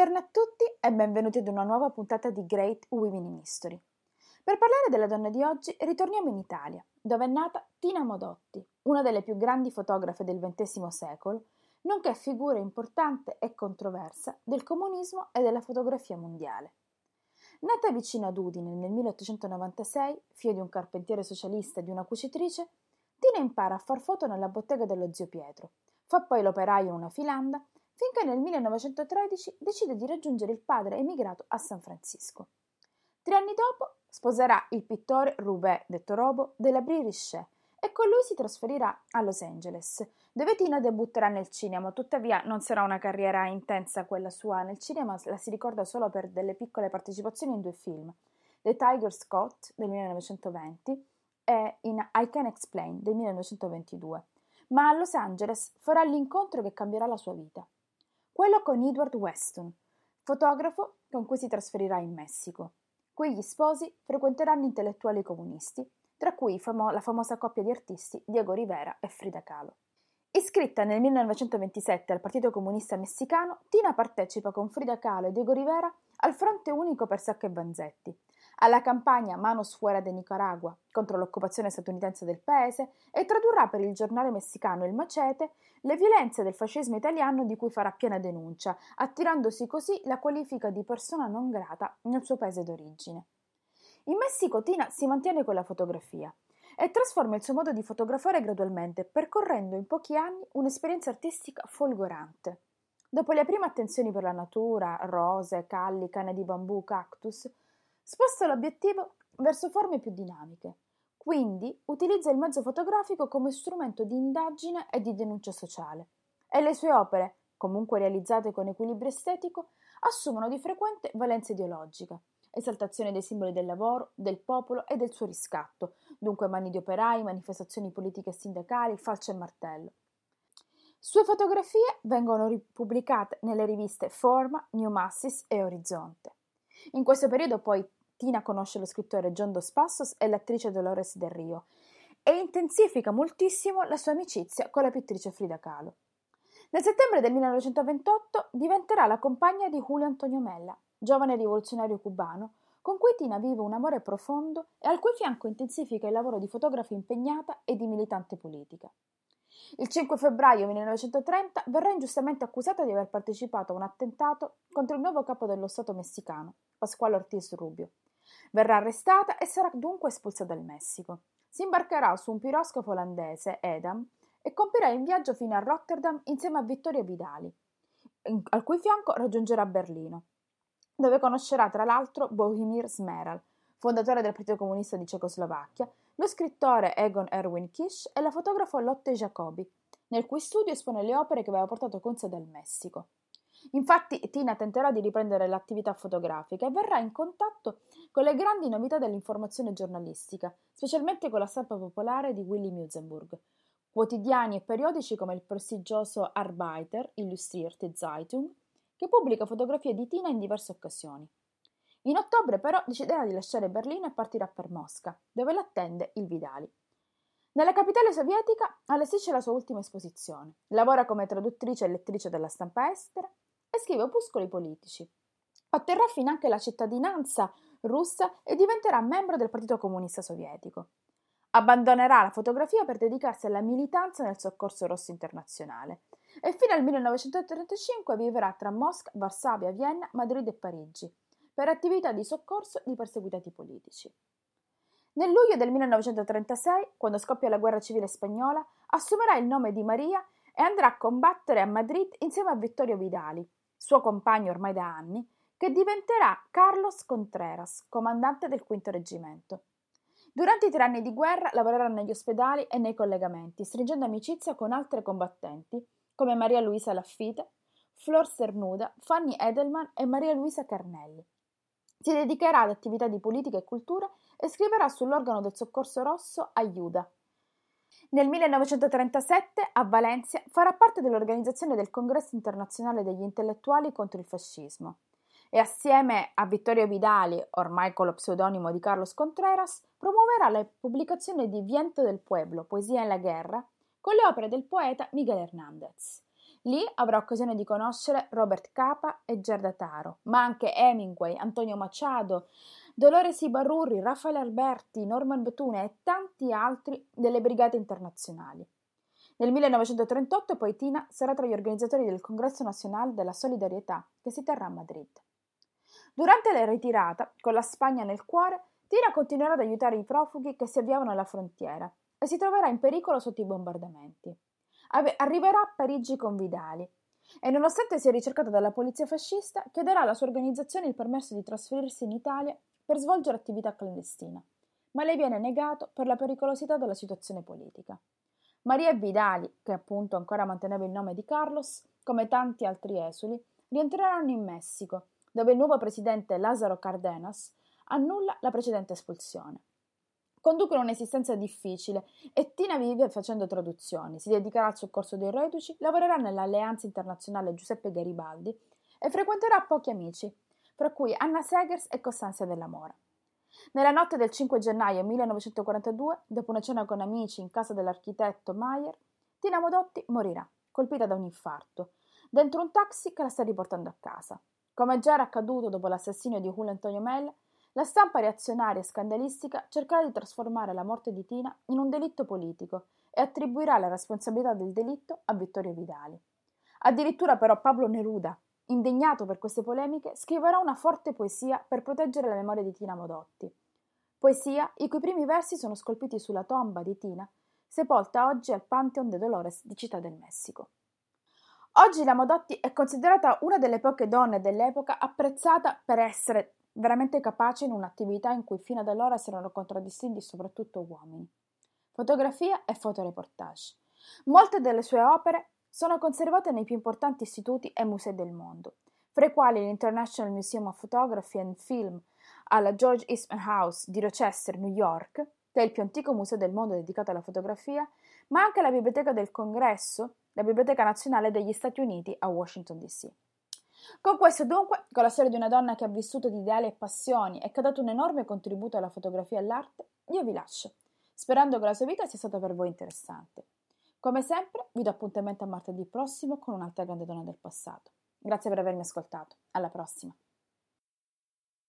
Buongiorno a tutti e benvenuti ad una nuova puntata di Great Women in History. Per parlare delle donne di oggi ritorniamo in Italia, dove è nata Tina Modotti, una delle più grandi fotografe del XX secolo, nonché figura importante e controversa del comunismo e della fotografia mondiale. Nata vicino ad Udine nel 1896, figlia di un carpentiere socialista e di una cucitrice, Tina impara a far foto nella bottega dello zio Pietro, fa poi l'operaio in una filanda, finché nel 1913 decide di raggiungere il padre emigrato a San Francisco. Tre anni dopo sposerà il pittore Roubaix, detto Robo, della Brie Richet e con lui si trasferirà a Los Angeles, dove Tina debutterà nel cinema, tuttavia non sarà una carriera intensa quella sua. Nel cinema, la si ricorda solo per delle piccole partecipazioni in due film, The Tiger Scott del 1920 e in I Can Explain del 1922, ma a Los Angeles farà l'incontro che cambierà la sua vita, quello con Edward Weston, fotografo con cui si trasferirà in Messico. Qui gli sposi frequenteranno intellettuali comunisti, tra cui famo- la famosa coppia di artisti Diego Rivera e Frida Kahlo. Iscritta nel 1927 al Partito Comunista Messicano, Tina partecipa con Frida Kahlo e Diego Rivera al Fronte Unico per Sacco e Vanzetti, alla campagna Manos Fuera de Nicaragua contro l'occupazione statunitense del paese e tradurrà per il giornale messicano Il Macete le violenze del fascismo italiano di cui farà piena denuncia, attirandosi così la qualifica di persona non grata nel suo paese d'origine. In Messico Tina si mantiene con la fotografia e trasforma il suo modo di fotografare gradualmente, percorrendo in pochi anni un'esperienza artistica folgorante. Dopo le prime attenzioni per la natura, rose, calli, canne di bambù, cactus, sposta l'obiettivo verso forme più dinamiche. Quindi utilizza il mezzo fotografico come strumento di indagine e di denuncia sociale. E le sue opere, comunque realizzate con equilibrio estetico, assumono di frequente valenza ideologica, esaltazione dei simboli del lavoro, del popolo e del suo riscatto, dunque mani di operai, manifestazioni politiche e sindacali, falce e martello. Sue fotografie vengono ripubblicate nelle riviste Forma, New Massis e Orizzonte. In questo periodo poi Tina conosce lo scrittore John Dos Passos e l'attrice Dolores Del Rio e intensifica moltissimo la sua amicizia con la pittrice Frida Kahlo. Nel settembre del 1928 diventerà la compagna di Julio Antonio Mella, giovane rivoluzionario cubano, con cui Tina vive un amore profondo e al cui fianco intensifica il lavoro di fotografa impegnata e di militante politica. Il 5 febbraio 1930 verrà ingiustamente accusata di aver partecipato a un attentato contro il nuovo capo dello Stato messicano, Pasquale Ortiz Rubio. Verrà arrestata e sarà dunque espulsa dal Messico. Si imbarcherà su un piroscafo olandese, Edam, e compirà il viaggio fino a Rotterdam insieme a Vittorio Vidali, al cui fianco raggiungerà Berlino, dove conoscerà tra l'altro Bohumir Smeral, fondatore del Partito Comunista di Cecoslovacchia, lo scrittore Egon Erwin Kisch e la fotografa Lotte Jacobi, nel cui studio espone le opere che aveva portato con sé dal Messico. Infatti Tina tenterà di riprendere l'attività fotografica e verrà in contatto con le grandi novità dell'informazione giornalistica, specialmente con la stampa popolare di Willy Musenburg. Quotidiani e periodici come il prestigioso Arbeiter, Illustrierte Zeitung, che pubblica fotografie di Tina in diverse occasioni. In ottobre però deciderà di lasciare Berlino e partirà per Mosca, dove l'attende il Vidali. Nella capitale sovietica allestisce la sua ultima esposizione, lavora come traduttrice e lettrice della stampa estera e scrive opuscoli politici. Otterrà finanche la cittadinanza russa e diventerà membro del Partito Comunista Sovietico. Abbandonerà la fotografia per dedicarsi alla militanza nel soccorso rosso internazionale e fino al 1935 vivrà tra Mosca, Varsavia, Vienna, Madrid e Parigi per attività di soccorso di perseguitati politici. Nel luglio del 1936, quando scoppia la guerra civile spagnola, assumerà il nome di Maria e andrà a combattere a Madrid insieme a Vittorio Vidali, suo compagno ormai da anni, che diventerà Carlos Contreras, comandante del quinto reggimento. Durante i tre anni di guerra lavorerà negli ospedali e nei collegamenti, stringendo amicizia con altre combattenti come Maria Luisa Laffite, Flor Cernuda, Fanny Edelman e Maria Luisa Carnelli. Si dedicherà ad attività di politica e cultura e scriverà sull'organo del soccorso rosso Aiuda, nel 1937 a Valencia farà parte dell'organizzazione del Congresso internazionale degli intellettuali contro il fascismo e assieme a Vittorio Vidali, ormai con lo pseudonimo di Carlos Contreras, promuoverà la pubblicazione di Viento del Pueblo, Poesia en la guerra, con le opere del poeta Miguel Hernández. Lì avrà occasione di conoscere Robert Capa e Gerda Taro, ma anche Hemingway, Antonio Machado, Dolores Ibarrurri, Raffaele Alberti, Norman Betune e tanti altri delle brigate internazionali. Nel 1938 poi Tina sarà tra gli organizzatori del Congresso nazionale della solidarietà che si terrà a Madrid. Durante la ritirata, con la Spagna nel cuore, Tina continuerà ad aiutare i profughi che si avviavano alla frontiera e si troverà in pericolo sotto i bombardamenti. Arriverà a Parigi con Vidali e nonostante sia ricercata dalla polizia fascista, chiederà alla sua organizzazione il permesso di trasferirsi in Italia per svolgere attività clandestina, ma le viene negato per la pericolosità della situazione politica. Maria Vidali, che appunto ancora manteneva il nome di Carlos, come tanti altri esuli, rientreranno in Messico, dove il nuovo presidente Lázaro Cardenas annulla la precedente espulsione. Conducono un'esistenza difficile e Tina vive facendo traduzioni, si dedicherà al soccorso dei reduci, lavorerà nell'Alleanza Internazionale Giuseppe Garibaldi e frequenterà pochi amici, fra cui Anna Segers e Costanza Della Mora. Nella notte del 5 gennaio 1942, dopo una cena con amici in casa dell'architetto Mayer, Tina Modotti morirà, colpita da un infarto, dentro un taxi che la sta riportando a casa. Come già era accaduto dopo l'assassinio di Julio Antonio Mella, la stampa reazionaria e scandalistica cercherà di trasformare la morte di Tina in un delitto politico e attribuirà la responsabilità del delitto a Vittorio Vidali. Addirittura però Pablo Neruda, Indegnato per queste polemiche, scriverà una forte poesia per proteggere la memoria di Tina Modotti. Poesia i cui primi versi sono scolpiti sulla tomba di Tina, sepolta oggi al Pantheon de Dolores di Città del Messico. Oggi la Modotti è considerata una delle poche donne dell'epoca apprezzata per essere veramente capace in un'attività in cui fino ad allora si erano contraddistinti soprattutto uomini. Fotografia e fotoreportage. Molte delle sue opere sono conservate nei più importanti istituti e musei del mondo, fra i quali l'International Museum of Photography and Film alla George Eastman House di Rochester, New York, che è il più antico museo del mondo dedicato alla fotografia, ma anche la Biblioteca del Congresso, la Biblioteca Nazionale degli Stati Uniti a Washington DC. Con questo dunque, con la storia di una donna che ha vissuto di ideali e passioni e che ha dato un enorme contributo alla fotografia e all'arte, io vi lascio, sperando che la sua vita sia stata per voi interessante. Come sempre, vi do appuntamento a martedì prossimo con un'altra grande donna del passato. Grazie per avermi ascoltato. Alla prossima.